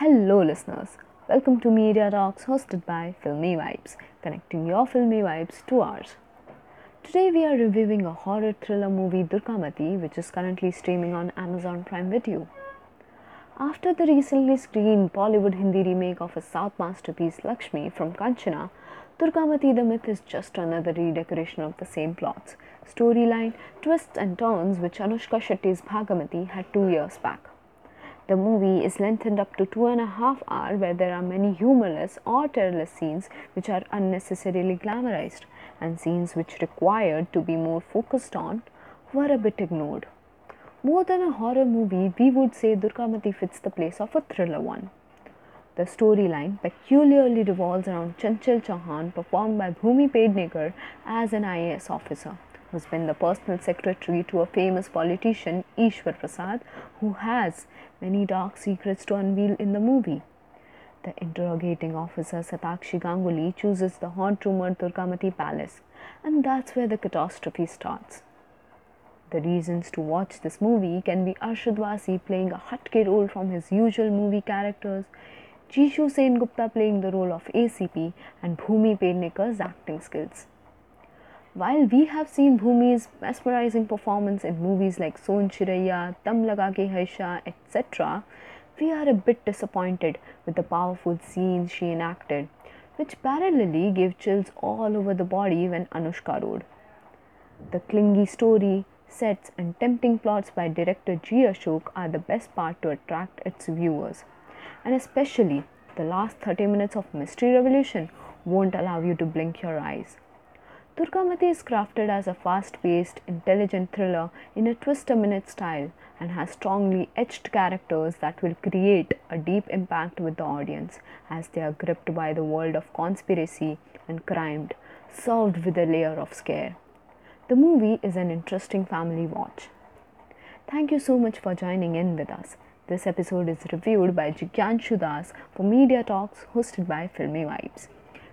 Hello, listeners. Welcome to Media Talks hosted by Filmy Vibes, connecting your filmy vibes to ours. Today, we are reviewing a horror thriller movie Durgamati, which is currently streaming on Amazon Prime Video. After the recently screened Bollywood Hindi remake of a South masterpiece Lakshmi from Kanchana, Durgamati the Myth is just another redecoration of the same plots, storyline, twists, and turns which Anushka Shetty's Bhagamati had two years back. The movie is lengthened up to two and a half hours, where there are many humorless or terrorless scenes which are unnecessarily glamorized, and scenes which required to be more focused on were a bit ignored. More than a horror movie, we would say Durgamati fits the place of a thriller one. The storyline peculiarly revolves around Chanchal Chauhan, performed by Bhumi Pednekar as an IAS officer who's been the personal secretary to a famous politician, Ishwar Prasad, who has many dark secrets to unveil in the movie. The interrogating officer Satakshi Ganguly chooses the haunt rumored Durgamati Palace, and that's where the catastrophe starts. The reasons to watch this movie can be Arshad playing a Hatke role from his usual movie characters, Jishu Sen Gupta playing the role of ACP, and Bhumi Pednekar's acting skills. While we have seen Bhumi's mesmerizing performance in movies like Son Chiraiya, Dum Laga Ke Haisha, etc., we are a bit disappointed with the powerful scenes she enacted, which parallelly gave chills all over the body when Anushka rode. The clingy story, sets, and tempting plots by director G. Ashok are the best part to attract its viewers, and especially the last 30 minutes of Mystery Revolution won't allow you to blink your eyes. Durgamati is crafted as a fast paced, intelligent thriller in a twist a minute style and has strongly etched characters that will create a deep impact with the audience as they are gripped by the world of conspiracy and crime, served with a layer of scare. The movie is an interesting family watch. Thank you so much for joining in with us. This episode is reviewed by Jigyanshu Das for Media Talks hosted by Filmy Vibes.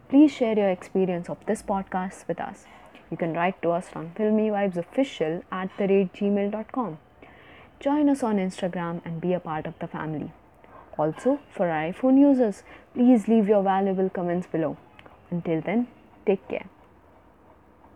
Please share your experience of this podcast with us. You can write to us on filmyvibesofficial at the rate gmail.com. Join us on Instagram and be a part of the family. Also, for iPhone users, please leave your valuable comments below. Until then, take care.